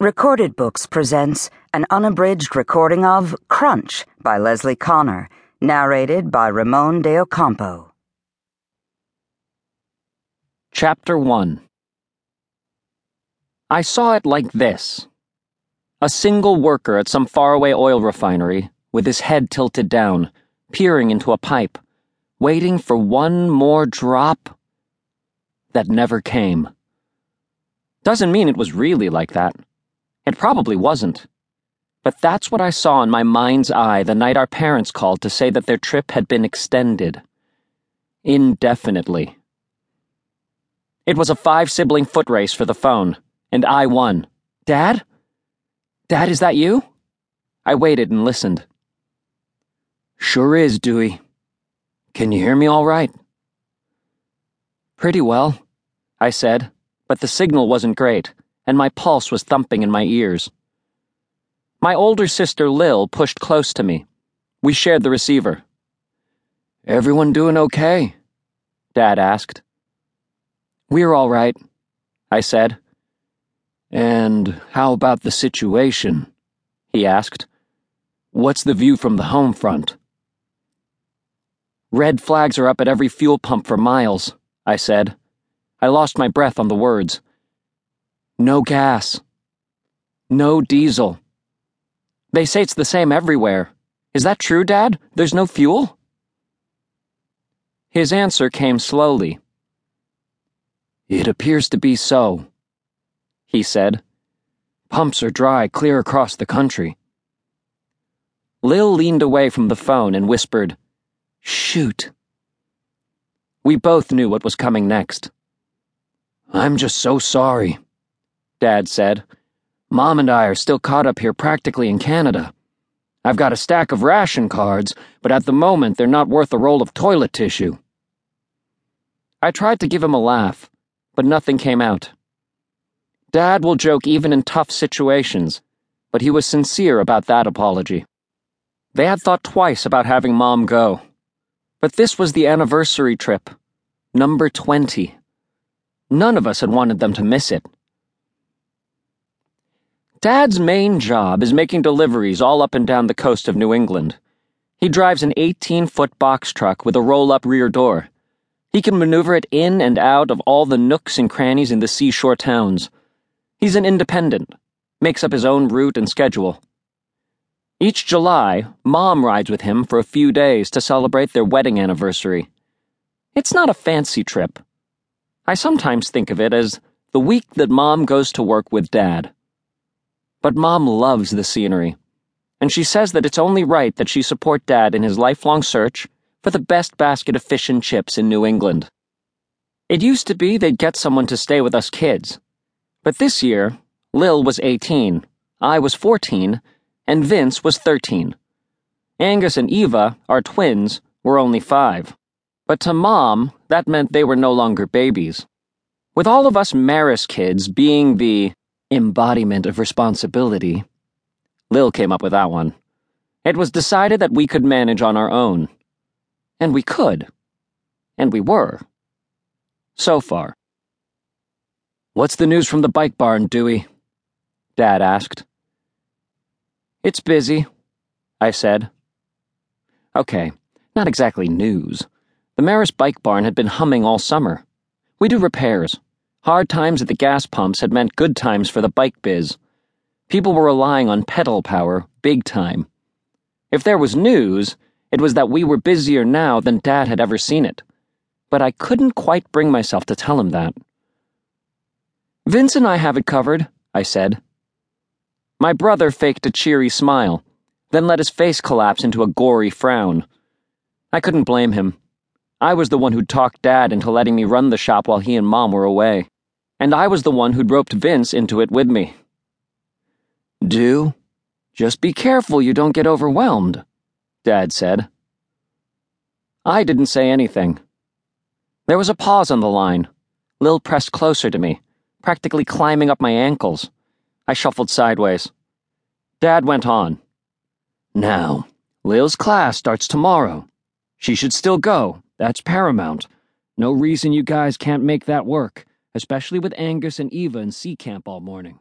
Recorded Books presents an unabridged recording of Crunch by Leslie Connor, narrated by Ramon de Ocampo. Chapter 1 I saw it like this a single worker at some faraway oil refinery, with his head tilted down, peering into a pipe, waiting for one more drop that never came. Doesn't mean it was really like that. It probably wasn't. But that's what I saw in my mind's eye the night our parents called to say that their trip had been extended. Indefinitely. It was a five sibling foot race for the phone, and I won. Dad? Dad, is that you? I waited and listened. Sure is, Dewey. Can you hear me all right? Pretty well, I said, but the signal wasn't great and my pulse was thumping in my ears. My older sister Lil pushed close to me. We shared the receiver. Everyone doing okay? Dad asked. We're all right, I said. And how about the situation? He asked. What's the view from the home front? Red flags are up at every fuel pump for miles, I said. I lost my breath on the words. No gas. No diesel. They say it's the same everywhere. Is that true, Dad? There's no fuel? His answer came slowly. It appears to be so, he said. Pumps are dry clear across the country. Lil leaned away from the phone and whispered, Shoot. We both knew what was coming next. I'm just so sorry. Dad said. Mom and I are still caught up here practically in Canada. I've got a stack of ration cards, but at the moment they're not worth a roll of toilet tissue. I tried to give him a laugh, but nothing came out. Dad will joke even in tough situations, but he was sincere about that apology. They had thought twice about having Mom go. But this was the anniversary trip, number 20. None of us had wanted them to miss it. Dad's main job is making deliveries all up and down the coast of New England. He drives an 18 foot box truck with a roll up rear door. He can maneuver it in and out of all the nooks and crannies in the seashore towns. He's an independent, makes up his own route and schedule. Each July, Mom rides with him for a few days to celebrate their wedding anniversary. It's not a fancy trip. I sometimes think of it as the week that Mom goes to work with Dad. But Mom loves the scenery, and she says that it's only right that she support Dad in his lifelong search for the best basket of fish and chips in New England. It used to be they'd get someone to stay with us kids, but this year, Lil was 18, I was 14, and Vince was 13. Angus and Eva, our twins, were only five. But to Mom, that meant they were no longer babies. With all of us Marriss kids being the embodiment of responsibility. Lil came up with that one. It was decided that we could manage on our own. And we could. And we were. So far. What's the news from the bike barn, Dewey? Dad asked. It's busy, I said. Okay, not exactly news. The Marriss bike barn had been humming all summer. We do repairs. Hard times at the gas pumps had meant good times for the bike biz. People were relying on pedal power, big time. If there was news, it was that we were busier now than Dad had ever seen it. But I couldn't quite bring myself to tell him that. Vince and I have it covered, I said. My brother faked a cheery smile, then let his face collapse into a gory frown. I couldn't blame him. I was the one who'd talked Dad into letting me run the shop while he and Mom were away. And I was the one who'd roped Vince into it with me. Do? Just be careful you don't get overwhelmed, Dad said. I didn't say anything. There was a pause on the line. Lil pressed closer to me, practically climbing up my ankles. I shuffled sideways. Dad went on. Now, Lil's class starts tomorrow. She should still go. That's paramount. No reason you guys can't make that work, especially with Angus and Eva in C camp all morning.